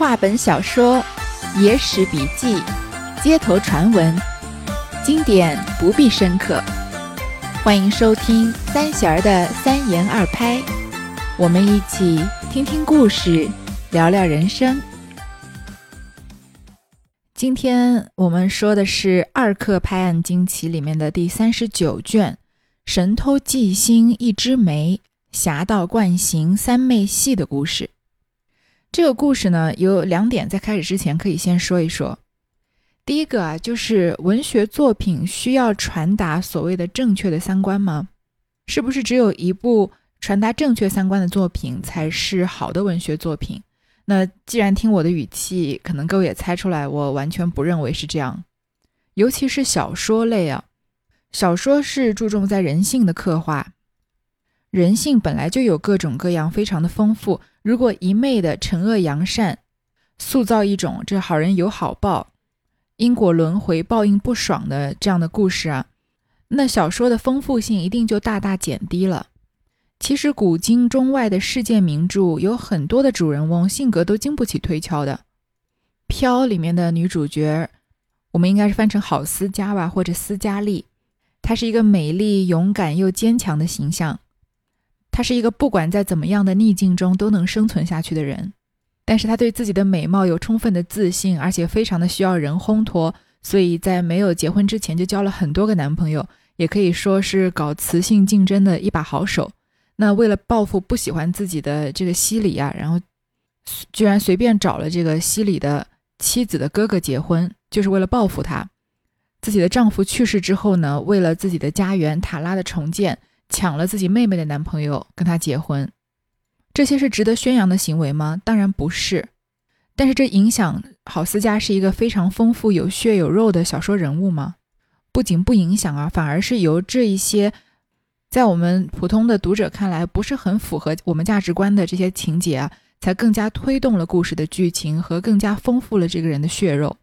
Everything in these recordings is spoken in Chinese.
话本小说、野史笔记、街头传闻，经典不必深刻。欢迎收听三弦儿的三言二拍，我们一起听听故事，聊聊人生。今天我们说的是《二课拍案惊奇》里面的第三十九卷《神偷纪星一枝梅，侠盗惯行三妹戏》的故事。这个故事呢，有两点，在开始之前可以先说一说。第一个啊，就是文学作品需要传达所谓的正确的三观吗？是不是只有一部传达正确三观的作品才是好的文学作品？那既然听我的语气，可能各位也猜出来，我完全不认为是这样。尤其是小说类啊，小说是注重在人性的刻画，人性本来就有各种各样，非常的丰富。如果一昧的惩恶扬善，塑造一种这好人有好报、因果轮回、报应不爽的这样的故事啊，那小说的丰富性一定就大大减低了。其实古今中外的世界名著有很多的主人翁性格都经不起推敲的。《飘》里面的女主角，我们应该是翻成郝思嘉吧，或者斯嘉丽，她是一个美丽、勇敢又坚强的形象。他是一个不管在怎么样的逆境中都能生存下去的人，但是他对自己的美貌有充分的自信，而且非常的需要人烘托，所以在没有结婚之前就交了很多个男朋友，也可以说是搞雌性竞争的一把好手。那为了报复不喜欢自己的这个西里啊，然后居然随便找了这个西里的妻子的哥哥结婚，就是为了报复他。自己的丈夫去世之后呢，为了自己的家园塔拉的重建。抢了自己妹妹的男朋友跟她结婚，这些是值得宣扬的行为吗？当然不是。但是这影响郝思嘉是一个非常丰富、有血有肉的小说人物吗？不仅不影响啊，反而是由这一些在我们普通的读者看来不是很符合我们价值观的这些情节啊，才更加推动了故事的剧情和更加丰富了这个人的血肉。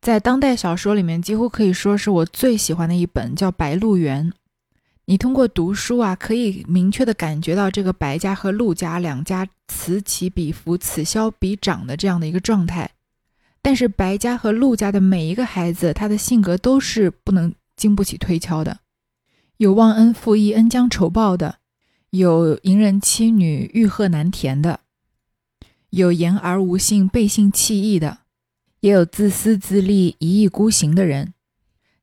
在当代小说里面，几乎可以说是我最喜欢的一本，叫《白鹿原》。你通过读书啊，可以明确的感觉到这个白家和陆家两家此起彼伏、此消彼长的这样的一个状态。但是白家和陆家的每一个孩子，他的性格都是不能经不起推敲的，有忘恩负义、恩将仇报的，有淫人妻女、欲壑难填的，有言而无信、背信弃义的，也有自私自利、一意孤行的人。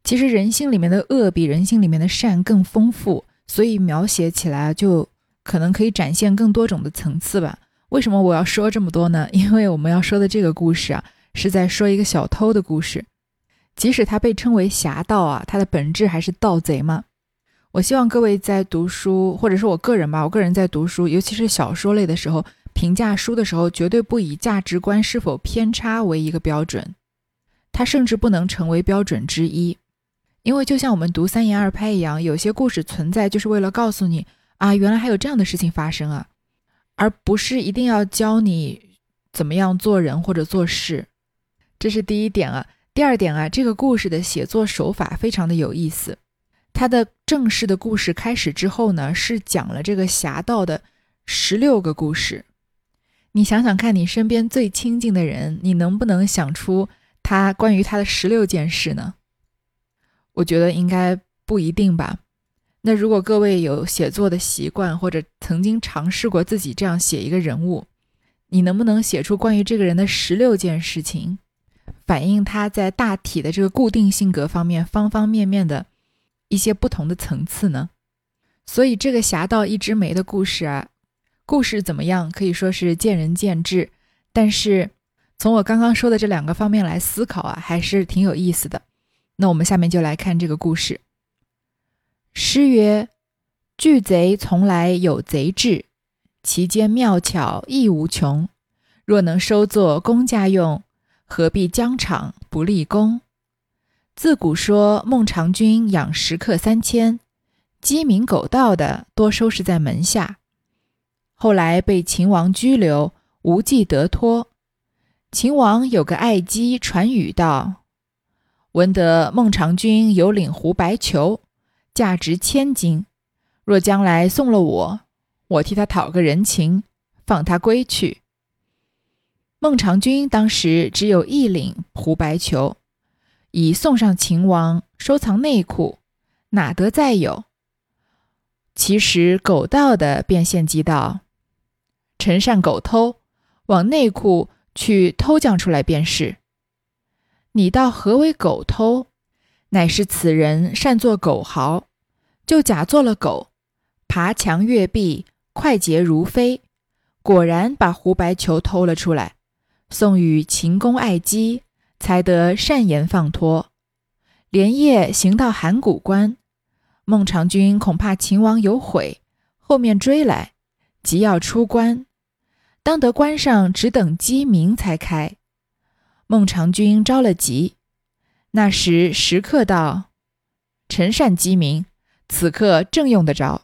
其实人性里面的恶比人性里面的善更丰富，所以描写起来就可能可以展现更多种的层次吧。为什么我要说这么多呢？因为我们要说的这个故事啊，是在说一个小偷的故事。即使他被称为侠盗啊，他的本质还是盗贼嘛。我希望各位在读书，或者是我个人吧，我个人在读书，尤其是小说类的时候，评价书的时候，绝对不以价值观是否偏差为一个标准，它甚至不能成为标准之一。因为就像我们读三言二拍一样，有些故事存在就是为了告诉你啊，原来还有这样的事情发生啊，而不是一定要教你怎么样做人或者做事。这是第一点啊。第二点啊，这个故事的写作手法非常的有意思。它的正式的故事开始之后呢，是讲了这个侠盗的十六个故事。你想想看，你身边最亲近的人，你能不能想出他关于他的十六件事呢？我觉得应该不一定吧。那如果各位有写作的习惯，或者曾经尝试过自己这样写一个人物，你能不能写出关于这个人的十六件事情，反映他在大体的这个固定性格方面方方面面的一些不同的层次呢？所以这个侠盗一枝梅的故事啊，故事怎么样可以说是见仁见智，但是从我刚刚说的这两个方面来思考啊，还是挺有意思的。那我们下面就来看这个故事。诗曰：“巨贼从来有贼智，其间妙巧亦无穷。若能收作公家用，何必疆场不立功？”自古说孟尝君养食客三千，鸡鸣狗盗的多收拾在门下。后来被秦王拘留，无计得脱。秦王有个爱姬传语道。闻得孟尝君有领胡白裘，价值千金。若将来送了我，我替他讨个人情，放他归去。孟尝君当时只有一领胡白裘，已送上秦王收藏内库，哪得再有？其实狗盗的便献计道：“臣善狗偷，往内库去偷将出来便是。你道何为狗偷？乃是此人擅作狗豪，就假做了狗，爬墙越壁，快捷如飞，果然把胡白球偷了出来。”送与秦公爱姬，才得善言放脱。连夜行到函谷关，孟尝君恐怕秦王有悔，后面追来，急要出关。当得关上，只等鸡鸣才开。孟尝君着了急，那时时刻道：“陈善鸡鸣，此刻正用得着。”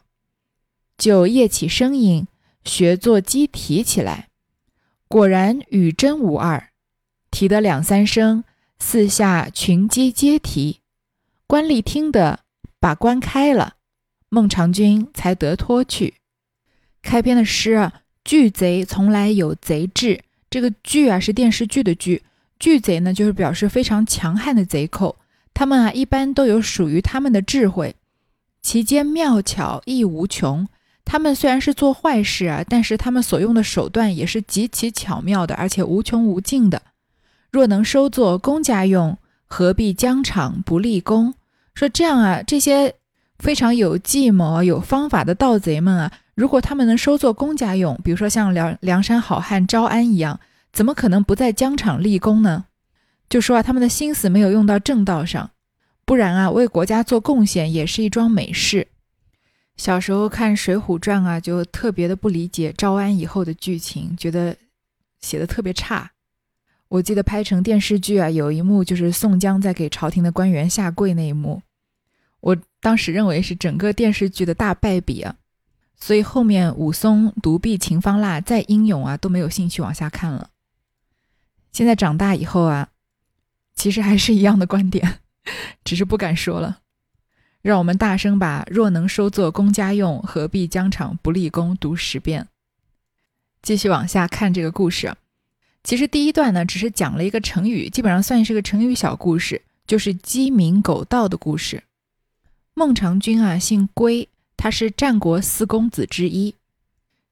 就夜起声音，学做鸡啼起来。果然与真无二，啼得两三声，四下群鸡皆啼。官吏听得，把关开了，孟尝君才得脱去。开篇的诗啊，巨贼从来有贼志。这个巨啊是电视剧的剧，巨贼呢就是表示非常强悍的贼寇。他们啊一般都有属于他们的智慧，其间妙巧亦无穷。他们虽然是做坏事啊，但是他们所用的手段也是极其巧妙的，而且无穷无尽的。若能收作公家用，何必疆场不立功？说这样啊，这些非常有计谋、有方法的盗贼们啊，如果他们能收作公家用，比如说像梁梁山好汉招安一样，怎么可能不在疆场立功呢？就说啊，他们的心思没有用到正道上，不然啊，为国家做贡献也是一桩美事。小时候看《水浒传》啊，就特别的不理解招安以后的剧情，觉得写的特别差。我记得拍成电视剧啊，有一幕就是宋江在给朝廷的官员下跪那一幕，我当时认为是整个电视剧的大败笔啊，所以后面武松独臂秦方腊再英勇啊，都没有兴趣往下看了。现在长大以后啊，其实还是一样的观点，只是不敢说了。让我们大声把“若能收作公家用，何必疆场不立功”读十遍。继续往下看这个故事。其实第一段呢，只是讲了一个成语，基本上算是个成语小故事，就是鸡鸣狗盗的故事。孟尝君啊，姓归，他是战国四公子之一。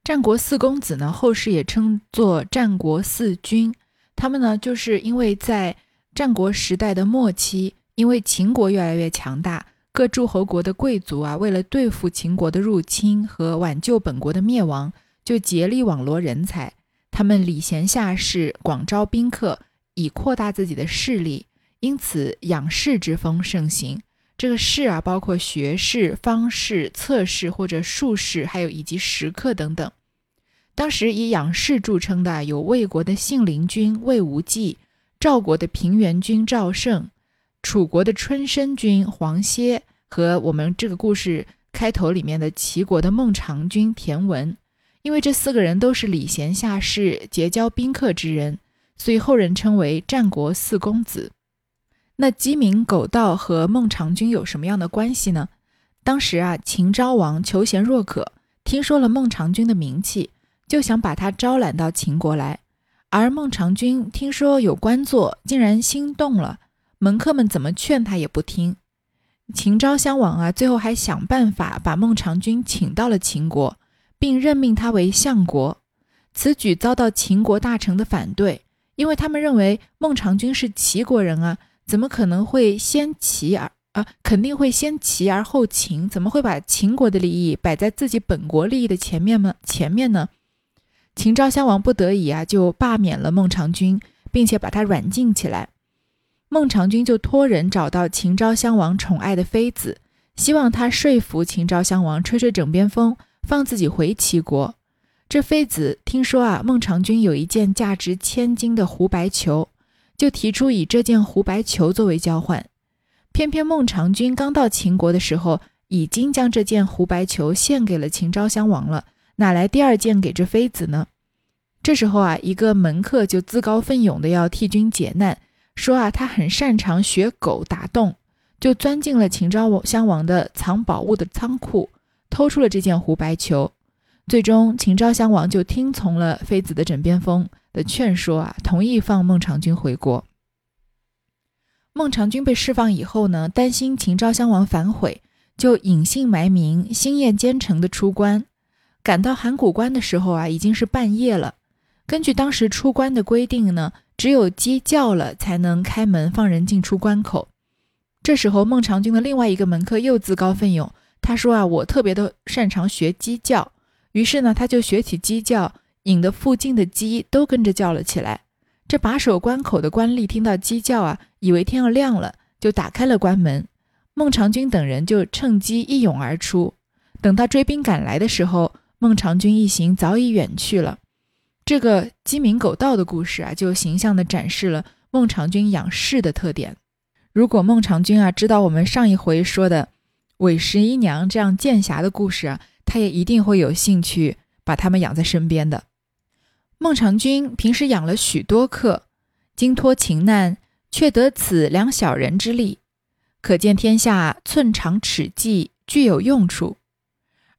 战国四公子呢，后世也称作战国四君。他们呢，就是因为在战国时代的末期，因为秦国越来越强大。各诸侯国的贵族啊，为了对付秦国的入侵和挽救本国的灭亡，就竭力网罗人才。他们礼贤下士，广招宾客，以扩大自己的势力。因此，养士之风盛行。这个士啊，包括学士、方士、侧士或者术士，还有以及食客等等。当时以养士著称的有魏国的信陵君魏无忌，赵国的平原君赵胜。楚国的春申君黄歇和我们这个故事开头里面的齐国的孟尝君田文，因为这四个人都是礼贤下士、结交宾客之人，所以后人称为战国四公子。那鸡鸣狗盗和孟尝君有什么样的关系呢？当时啊，秦昭王求贤若渴，听说了孟尝君的名气，就想把他招揽到秦国来。而孟尝君听说有官做，竟然心动了。门客们怎么劝他也不听，秦昭襄王啊，最后还想办法把孟尝君请到了秦国，并任命他为相国。此举遭到秦国大臣的反对，因为他们认为孟尝君是齐国人啊，怎么可能会先齐而啊？肯定会先齐而后秦，怎么会把秦国的利益摆在自己本国利益的前面吗？前面呢？秦昭襄王不得已啊，就罢免了孟尝君，并且把他软禁起来。孟尝君就托人找到秦昭襄王宠爱的妃子，希望他说服秦昭襄王吹吹枕边风，放自己回齐国。这妃子听说啊，孟尝君有一件价值千金的胡白球，就提出以这件胡白球作为交换。偏偏孟尝君刚到秦国的时候，已经将这件胡白球献给了秦昭襄王了，哪来第二件给这妃子呢？这时候啊，一个门客就自告奋勇的要替君解难。说啊，他很擅长学狗打洞，就钻进了秦昭襄王的藏宝物的仓库，偷出了这件胡白球。最终，秦昭襄王就听从了妃子的枕边风，的劝说啊，同意放孟尝君回国。孟尝君被释放以后呢，担心秦昭襄王反悔，就隐姓埋名、星夜兼程的出关。赶到函谷关的时候啊，已经是半夜了。根据当时出关的规定呢，只有鸡叫了才能开门放人进出关口。这时候，孟尝君的另外一个门客又自告奋勇，他说啊，我特别的擅长学鸡叫。于是呢，他就学起鸡叫，引得附近的鸡都跟着叫了起来。这把守关口的官吏听到鸡叫啊，以为天要亮了，就打开了关门。孟尝君等人就趁机一涌而出。等到追兵赶来的时候，孟尝君一行早已远去了。这个鸡鸣狗盗的故事啊，就形象地展示了孟尝君养士的特点。如果孟尝君啊知道我们上一回说的韦十一娘这样剑侠的故事啊，他也一定会有兴趣把他们养在身边的。孟尝君平时养了许多客，经脱情难，却得此两小人之力，可见天下寸长尺计具有用处。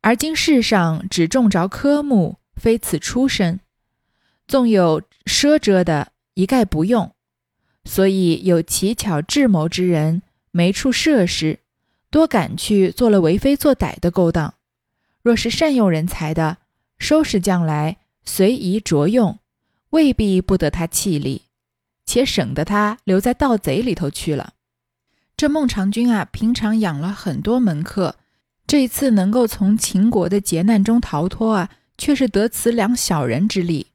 而今世上只种着科目，非此出身。纵有奢遮的，一概不用。所以有奇巧智谋之人，没处设施，多赶去做了为非作歹的勾当。若是善用人才的，收拾将来随宜着用，未必不得他气力，且省得他留在盗贼里头去了。这孟尝君啊，平常养了很多门客，这一次能够从秦国的劫难中逃脱啊，却是得此两小人之力。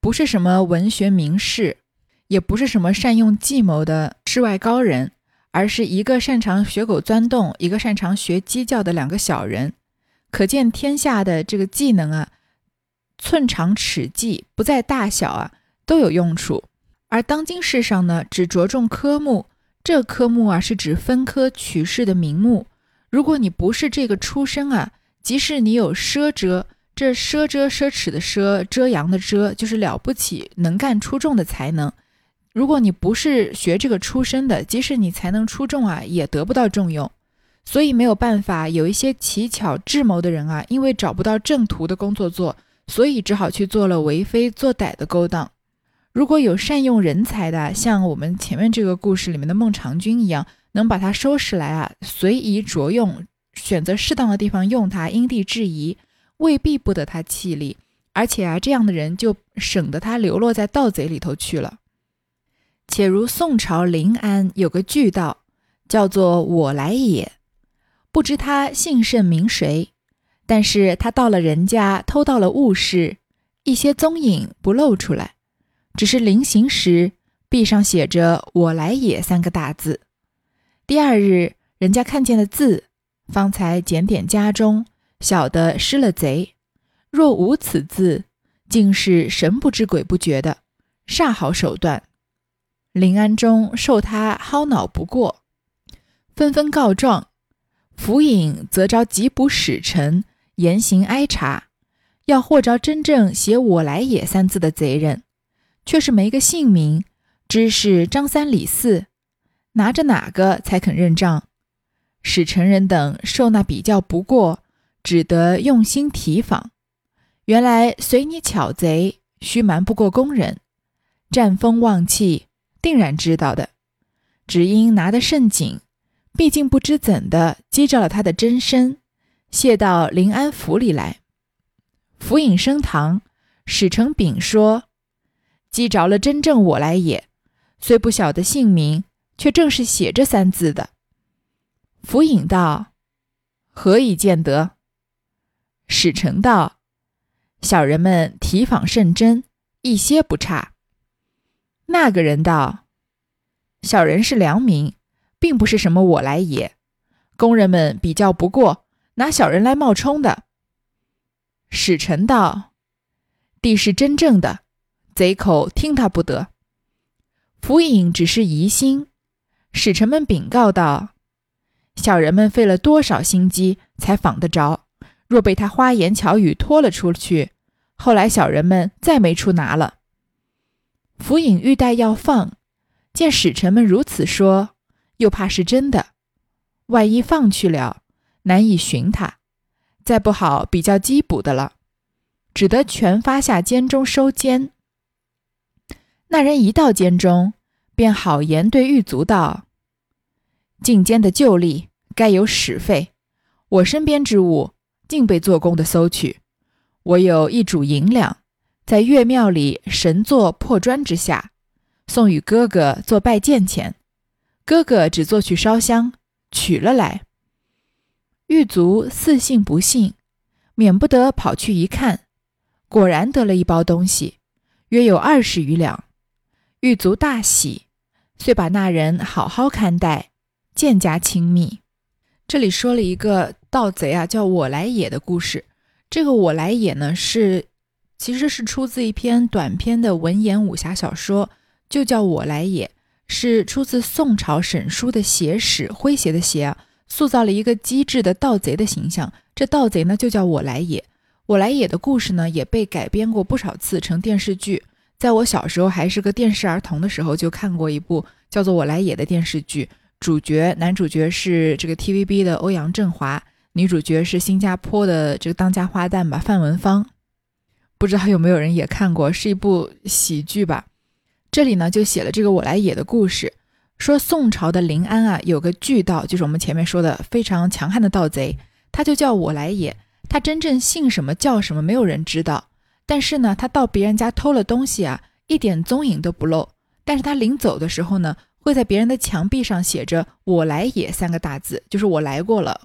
不是什么文学名士，也不是什么善用计谋的世外高人，而是一个擅长学狗钻洞，一个擅长学鸡叫的两个小人。可见天下的这个技能啊，寸长尺计不在大小啊，都有用处。而当今世上呢，只着重科目，这科目啊是指分科取士的名目。如果你不是这个出身啊，即使你有奢遮。这奢遮奢侈的奢，遮阳的遮，就是了不起、能干、出众的才能。如果你不是学这个出身的，即使你才能出众啊，也得不到重用。所以没有办法，有一些奇巧智谋的人啊，因为找不到正途的工作做，所以只好去做了为非作歹的勾当。如果有善用人才的，像我们前面这个故事里面的孟尝君一样，能把他收拾来啊，随意着用，选择适当的地方用它，因地制宜。未必不得他气力，而且啊，这样的人就省得他流落在盗贼里头去了。且如宋朝临安有个巨盗，叫做我来也，不知他姓甚名谁，但是他到了人家偷到了物事，一些踪影不露出来，只是临行时壁上写着“我来也”三个大字。第二日，人家看见了字，方才检点家中。晓得失了贼，若无此字，竟是神不知鬼不觉的，煞好手段。临安中受他薅恼不过，纷纷告状。府尹则招缉捕使臣，严刑挨查，要获着真正写“我来也”三字的贼人，却是没个姓名，知是张三李四，拿着哪个才肯认账？使臣人等受那比较不过。只得用心提防，原来随你巧贼，须瞒不过工人，战风望气，定然知道的。只因拿得甚紧，毕竟不知怎的击着了他的真身，卸到临安府里来。府尹升堂，使臣禀说，击着了真正我来也，虽不晓得姓名，却正是写这三字的。府尹道：何以见得？使臣道：“小人们提访甚真，一些不差。”那个人道：“小人是良民，并不是什么我来也。工人们比较不过，拿小人来冒充的。”使臣道：“地是真正的，贼口听他不得。”府尹只是疑心，使臣们禀告道：“小人们费了多少心机，才访得着。”若被他花言巧语拖了出去，后来小人们再没处拿了。府尹欲待要放，见使臣们如此说，又怕是真的，万一放去了，难以寻他，再不好比较缉捕的了，只得全发下监中收监。那人一到监中，便好言对狱卒道：“进监的旧吏该有使费，我身边之物尽被做工的搜取。我有一主银两，在岳庙里神座破砖之下，送与哥哥做拜见钱。哥哥只做去烧香，取了来。狱卒似信不信，免不得跑去一看，果然得了一包东西，约有二十余两。”狱卒大喜，遂把那人好好看待，渐加亲密。这里说了一个盗贼啊，叫我来也的故事。这个我来也呢，是其实是出自一篇短篇的文言武侠小说，就叫我来也，是出自宋朝沈书的写史，诙谐的谐啊，塑造了一个机智的盗贼的形象。这盗贼呢，就叫我来也。我来也的故事呢，也被改编过不少次，成电视剧。在我小时候还是个电视儿童的时候，就看过一部叫做《我来也》的电视剧，主角男主角是这个 TVB 的欧阳震华，女主角是新加坡的这个当家花旦吧范文芳。不知道有没有人也看过，是一部喜剧吧？这里呢就写了这个《我来也》的故事，说宋朝的临安啊有个巨盗，就是我们前面说的非常强悍的盗贼，他就叫我来也，他真正姓什么叫什么，没有人知道。但是呢，他到别人家偷了东西啊，一点踪影都不露。但是他临走的时候呢，会在别人的墙壁上写着“我来也”三个大字，就是我来过了。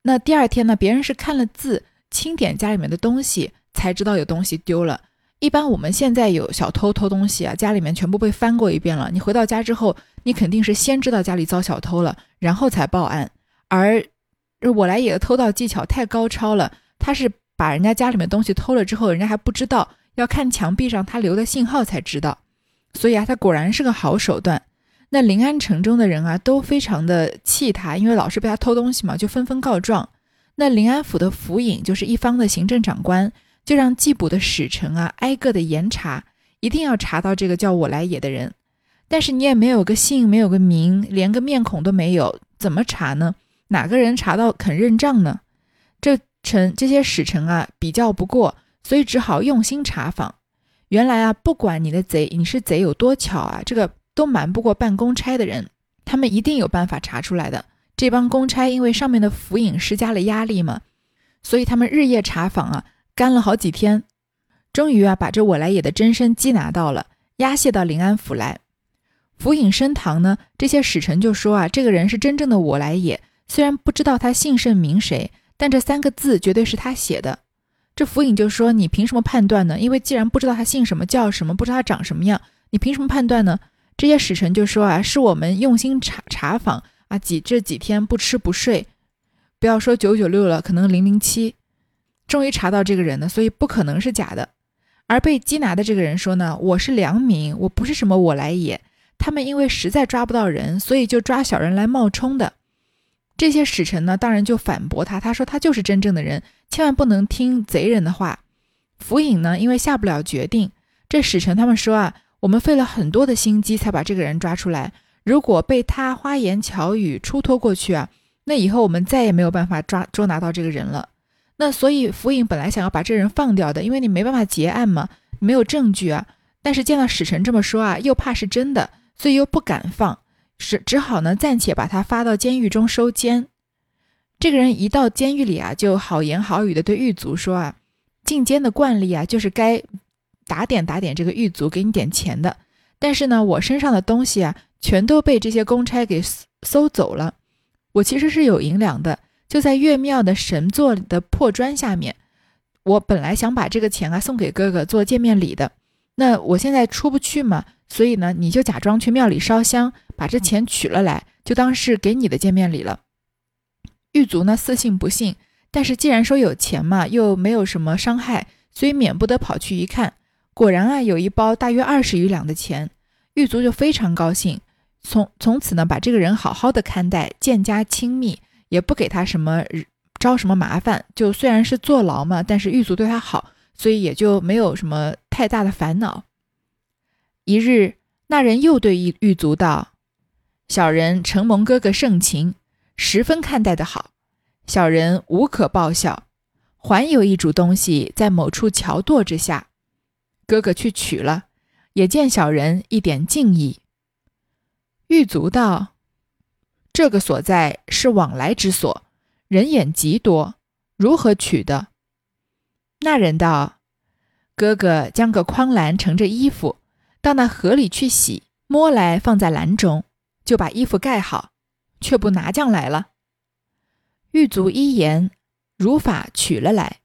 那第二天呢，别人是看了字，清点家里面的东西，才知道有东西丢了。一般我们现在有小偷偷东西啊，家里面全部被翻过一遍了。你回到家之后，你肯定是先知道家里遭小偷了，然后才报案。而我来也的偷盗技巧太高超了，他是。把人家家里面东西偷了之后，人家还不知道，要看墙壁上他留的信号才知道。所以啊，他果然是个好手段。那临安城中的人啊，都非常的气他，因为老是被他偷东西嘛，就纷纷告状。那临安府的府尹就是一方的行政长官，就让缉捕的使臣啊，挨个的严查，一定要查到这个叫我来也的人。但是你也没有个姓，没有个名，连个面孔都没有，怎么查呢？哪个人查到肯认账呢？这。臣这些使臣啊，比较不过，所以只好用心查访。原来啊，不管你的贼，你是贼有多巧啊，这个都瞒不过办公差的人，他们一定有办法查出来的。这帮公差因为上面的府尹施加了压力嘛，所以他们日夜查访啊，干了好几天，终于啊，把这我来也的真身缉拿到了，押解到临安府来。府尹升堂呢，这些使臣就说啊，这个人是真正的我来也，虽然不知道他姓甚名谁。但这三个字绝对是他写的，这府尹就说：“你凭什么判断呢？因为既然不知道他姓什么叫什么，不知道他长什么样，你凭什么判断呢？”这些使臣就说：“啊，是我们用心查查访啊，几这几天不吃不睡，不要说九九六了，可能零零七，终于查到这个人了，所以不可能是假的。”而被缉拿的这个人说呢：“我是良民，我不是什么我来也。他们因为实在抓不到人，所以就抓小人来冒充的。”这些使臣呢，当然就反驳他。他说他就是真正的人，千万不能听贼人的话。府尹呢，因为下不了决定。这使臣他们说啊，我们费了很多的心机才把这个人抓出来。如果被他花言巧语出脱过去啊，那以后我们再也没有办法抓捉拿到这个人了。那所以府尹本来想要把这人放掉的，因为你没办法结案嘛，没有证据啊。但是见到使臣这么说啊，又怕是真的，所以又不敢放。是只好呢，暂且把他发到监狱中收监。这个人一到监狱里啊，就好言好语的对狱卒说啊：“进监的惯例啊，就是该打点打点这个狱卒，给你点钱的。但是呢，我身上的东西啊，全都被这些公差给搜走了。我其实是有银两的，就在岳庙的神座的破砖下面。我本来想把这个钱啊送给哥哥做见面礼的。那我现在出不去嘛。”所以呢，你就假装去庙里烧香，把这钱取了来，就当是给你的见面礼了。狱卒呢，似信不信，但是既然说有钱嘛，又没有什么伤害，所以免不得跑去一看。果然啊，有一包大约二十余两的钱，狱卒就非常高兴，从从此呢，把这个人好好的看待，渐加亲密，也不给他什么招什么麻烦。就虽然是坐牢嘛，但是狱卒对他好，所以也就没有什么太大的烦恼。一日，那人又对狱狱卒道：“小人承蒙哥哥盛情，十分看待的好，小人无可报效。还有一主东西在某处桥垛之下，哥哥去取了，也见小人一点敬意。狱卒道：“这个所在是往来之所，人眼极多，如何取的？”那人道：“哥哥将个筐篮盛着衣服，到那河里去洗，摸来放在篮中，就把衣服盖好，却不拿将来了。”狱卒一言，如法取了来，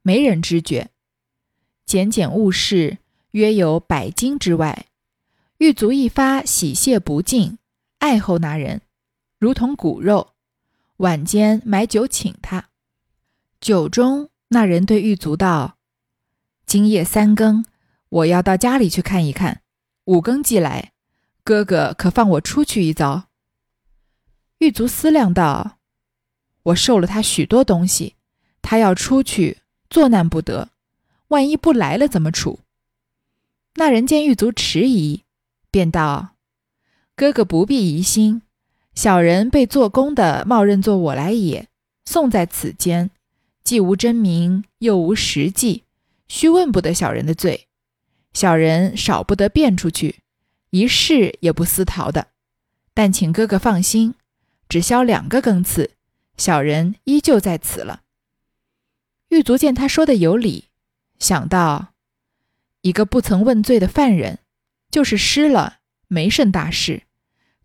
没人知觉。简简物事，约有百斤之外。狱卒一发喜谢不尽，爱后那人，如同骨肉。晚间买酒请他。酒中那人对狱卒道：“今夜三更，我要到家里去看一看。五更即来，哥哥可放我出去一遭？”狱卒思量道。我受了他许多东西，他要出去作难不得，万一不来了怎么处？那人见狱卒迟疑，便道：“哥哥不必疑心，小人被做工的冒认作我来也，送在此间，既无真名，又无实迹，须问不得小人的罪。小人少不得变出去，一事也不私逃的。但请哥哥放心，只消两个更次。”小人依旧在此了。狱卒见他说的有理，想到一个不曾问罪的犯人，就是失了没甚大事。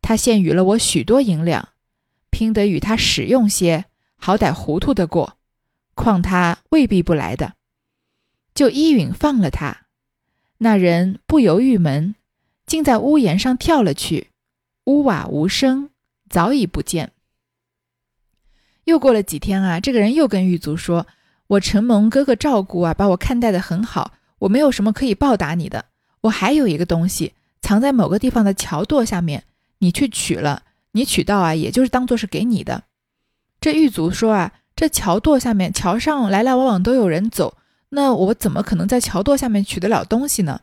他现与了我许多银两，拼得与他使用些，好歹糊涂的过。况他未必不来的，就依允放了他。那人不由狱门，竟在屋檐上跳了去，屋瓦无声，早已不见。又过了几天啊，这个人又跟狱卒说：“我承蒙哥哥照顾啊，把我看待的很好，我没有什么可以报答你的。我还有一个东西藏在某个地方的桥垛下面，你去取了，你取到啊，也就是当做是给你的。”这狱卒说啊：“这桥垛下面，桥上来来往往都有人走，那我怎么可能在桥垛下面取得了东西呢？”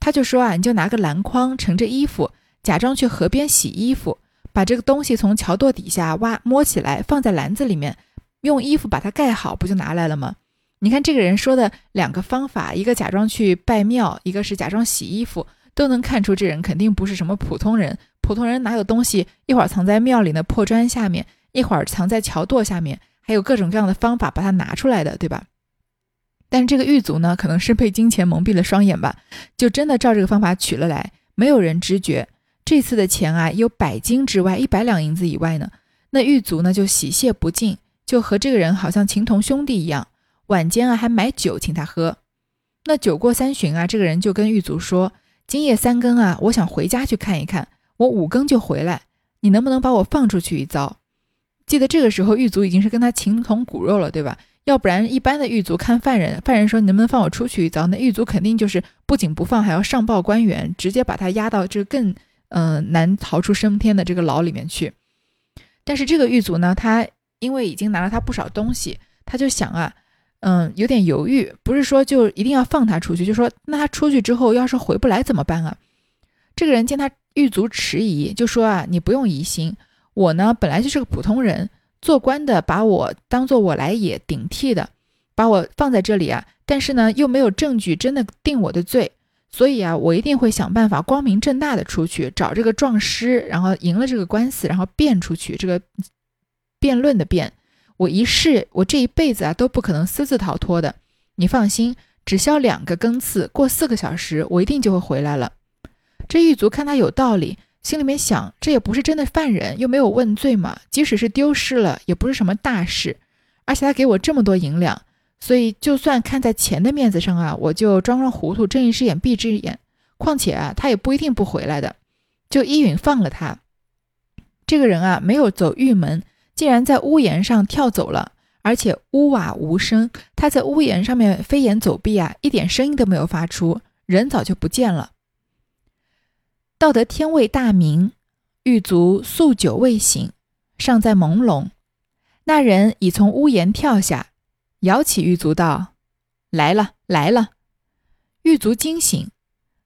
他就说啊：“你就拿个篮筐盛着衣服，假装去河边洗衣服。”把这个东西从桥垛底下挖摸起来，放在篮子里面，用衣服把它盖好，不就拿来了吗？你看这个人说的两个方法，一个假装去拜庙，一个是假装洗衣服，都能看出这人肯定不是什么普通人。普通人哪有东西一会儿藏在庙里的破砖下面，一会儿藏在桥垛下面，还有各种各样的方法把它拿出来的，对吧？但是这个狱卒呢，可能是被金钱蒙蔽了双眼吧，就真的照这个方法取了来，没有人知觉。这次的钱啊，有百金之外，一百两银子以外呢。那狱卒呢，就喜谢不尽，就和这个人好像情同兄弟一样。晚间啊，还买酒请他喝。那酒过三巡啊，这个人就跟狱卒说：“今夜三更啊，我想回家去看一看，我五更就回来，你能不能把我放出去一遭？”记得这个时候，狱卒已经是跟他情同骨肉了，对吧？要不然一般的狱卒看犯人，犯人说你能不能放我出去一遭，那狱卒肯定就是不仅不放，还要上报官员，直接把他押到这更。嗯，难逃出升天的这个牢里面去。但是这个狱卒呢，他因为已经拿了他不少东西，他就想啊，嗯，有点犹豫，不是说就一定要放他出去，就说那他出去之后要是回不来怎么办啊？这个人见他狱卒迟疑，就说啊，你不用疑心，我呢本来就是个普通人，做官的把我当做我来也顶替的，把我放在这里啊，但是呢又没有证据真的定我的罪。所以啊，我一定会想办法光明正大的出去找这个壮师，然后赢了这个官司，然后辩出去。这个辩论的辩，我一世，我这一辈子啊都不可能私自逃脱的。你放心，只消两个更次，过四个小时，我一定就会回来了。这狱卒看他有道理，心里面想，这也不是真的犯人，又没有问罪嘛，即使是丢失了，也不是什么大事，而且他给我这么多银两。所以，就算看在钱的面子上啊，我就装装糊涂，睁一只眼闭一只眼。况且啊，他也不一定不回来的，就依允放了他。这个人啊，没有走狱门，竟然在屋檐上跳走了，而且屋瓦无声。他在屋檐上面飞檐走壁啊，一点声音都没有发出，人早就不见了。道得天未大明，狱卒宿酒未醒，尚在朦胧，那人已从屋檐跳下。摇起狱卒道：“来了，来了。”狱卒惊醒，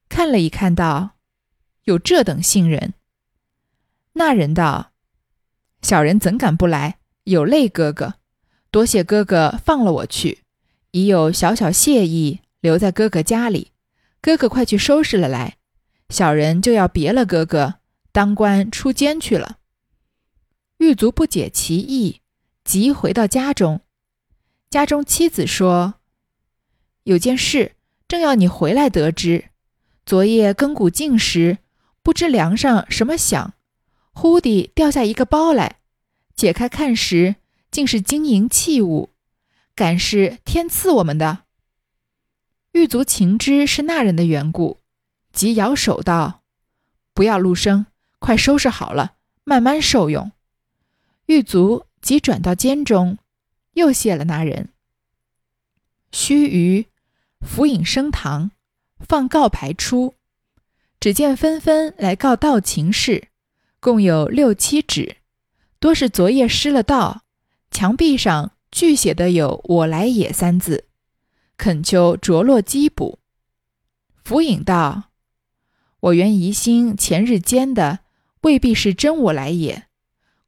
看了一看，道：“有这等信人。”那人道：“小人怎敢不来？有累哥哥，多谢哥哥放了我去，已有小小谢意，留在哥哥家里。哥哥快去收拾了来，小人就要别了哥哥，当官出监去了。”狱卒不解其意，急回到家中。家中妻子说：“有件事，正要你回来得知。昨夜更鼓尽时，不知梁上什么响，忽地掉下一个包来，解开看时，竟是金银器物，敢是天赐我们的。”狱卒情知是那人的缘故，即摇手道：“不要录声，快收拾好了，慢慢受用。”狱卒即转到监中。又谢了那人。须臾，府尹升堂，放告牌出，只见纷纷来告盗情事，共有六七纸，多是昨夜失了盗，墙壁上俱写的有“我来也”三字，恳求着落缉捕。府尹道：“我原疑心前日奸的未必是真我来也，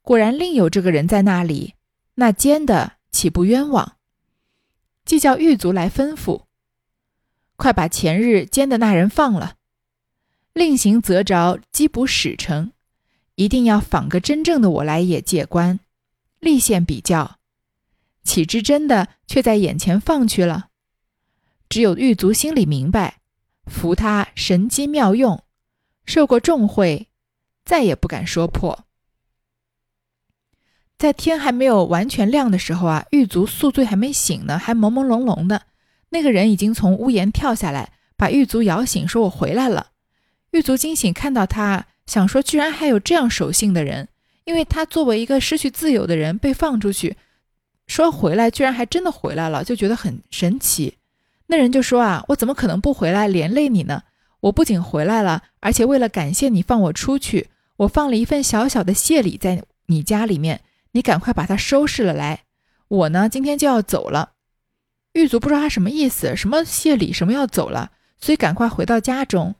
果然另有这个人在那里，那奸的。”岂不冤枉？即叫狱卒来吩咐，快把前日奸的那人放了，另行择着缉捕使臣，一定要访个真正的我来也借官，立宪比较。岂知真的却在眼前放去了？只有狱卒心里明白，服他神机妙用，受过重贿，再也不敢说破。在天还没有完全亮的时候啊，狱卒宿醉还没醒呢，还朦朦胧胧的。那个人已经从屋檐跳下来，把狱卒摇醒，说：“我回来了。”狱卒惊醒，看到他，想说：“居然还有这样守信的人！”因为他作为一个失去自由的人被放出去，说回来，居然还真的回来了，就觉得很神奇。那人就说：“啊，我怎么可能不回来连累你呢？我不仅回来了，而且为了感谢你放我出去，我放了一份小小的谢礼在你家里面。”你赶快把它收拾了来，我呢今天就要走了。狱卒不知道他什么意思，什么谢礼，什么要走了，所以赶快回到家中。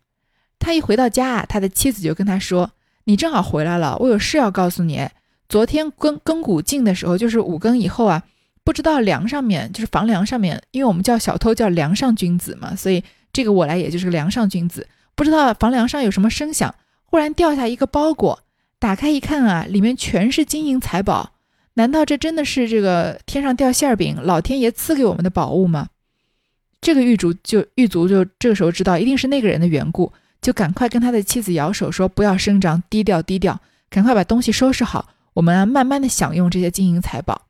他一回到家啊，他的妻子就跟他说：“你正好回来了，我有事要告诉你。昨天更更鼓进的时候，就是五更以后啊，不知道梁上面就是房梁上面，因为我们叫小偷叫梁上君子嘛，所以这个我来也就是个梁上君子。不知道房梁上有什么声响，忽然掉下一个包裹。”打开一看啊，里面全是金银财宝。难道这真的是这个天上掉馅儿饼，老天爷赐给我们的宝物吗？这个狱卒就狱卒就这个时候知道一定是那个人的缘故，就赶快跟他的妻子摇手说：“不要声张，低调低调，赶快把东西收拾好，我们啊慢慢的享用这些金银财宝。”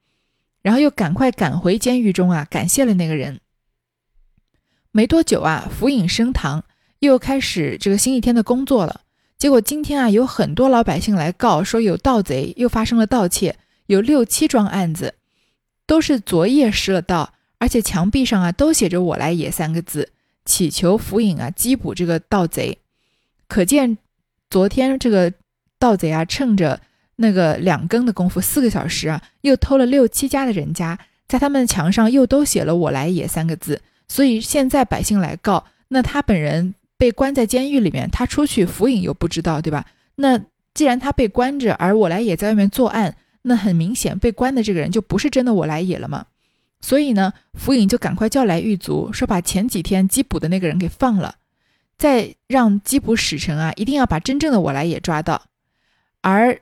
然后又赶快赶回监狱中啊，感谢了那个人。没多久啊，府尹升堂，又开始这个新一天的工作了。结果今天啊，有很多老百姓来告说有盗贼，又发生了盗窃，有六七桩案子，都是昨夜失了盗，而且墙壁上啊都写着“我来也”三个字，祈求府尹啊缉捕这个盗贼。可见昨天这个盗贼啊，趁着那个两更的功夫，四个小时啊，又偷了六七家的人家，在他们的墙上又都写了“我来也”三个字，所以现在百姓来告，那他本人。被关在监狱里面，他出去，府尹又不知道，对吧？那既然他被关着，而我来也在外面作案，那很明显，被关的这个人就不是真的我来也了嘛。所以呢，府尹就赶快叫来狱卒，说把前几天缉捕的那个人给放了，再让缉捕使臣啊，一定要把真正的我来也抓到。而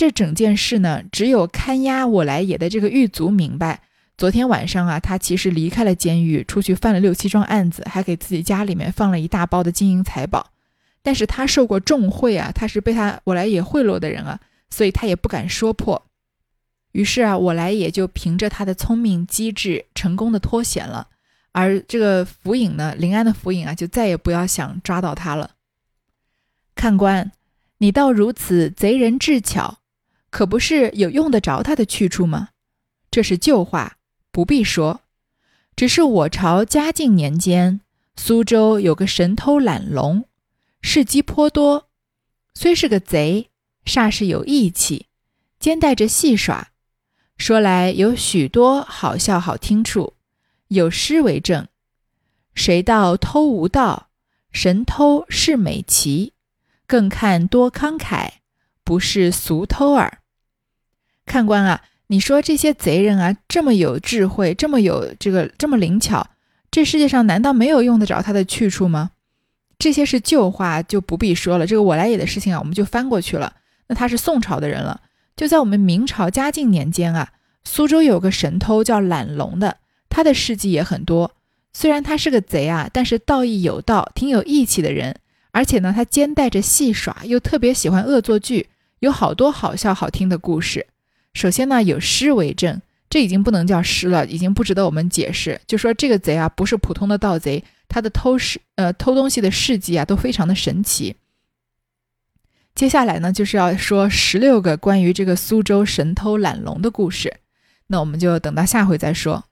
这整件事呢，只有看押我来也的这个狱卒明白。昨天晚上啊，他其实离开了监狱，出去犯了六七桩案子，还给自己家里面放了一大包的金银财宝。但是他受过重贿啊，他是被他我来也贿赂的人啊，所以他也不敢说破。于是啊，我来也就凭着他的聪明机智，成功的脱险了。而这个府尹呢，临安的府尹啊，就再也不要想抓到他了。看官，你倒如此贼人智巧，可不是有用得着他的去处吗？这是旧话。不必说，只是我朝嘉靖年间，苏州有个神偷懒龙，事迹颇多。虽是个贼，煞是有义气，兼带着戏耍。说来有许多好笑好听处，有诗为证：“谁道偷无道，神偷是美奇。更看多慷慨，不是俗偷耳。”看官啊！你说这些贼人啊，这么有智慧，这么有这个这么灵巧，这世界上难道没有用得着他的去处吗？这些是旧话，就不必说了。这个我来也的事情啊，我们就翻过去了。那他是宋朝的人了，就在我们明朝嘉靖年间啊，苏州有个神偷叫懒龙的，他的事迹也很多。虽然他是个贼啊，但是道义有道，挺有义气的人。而且呢，他兼带着戏耍，又特别喜欢恶作剧，有好多好笑好听的故事。首先呢，有诗为证，这已经不能叫诗了，已经不值得我们解释。就说这个贼啊，不是普通的盗贼，他的偷事呃偷东西的事迹啊，都非常的神奇。接下来呢，就是要说十六个关于这个苏州神偷懒龙的故事，那我们就等到下回再说。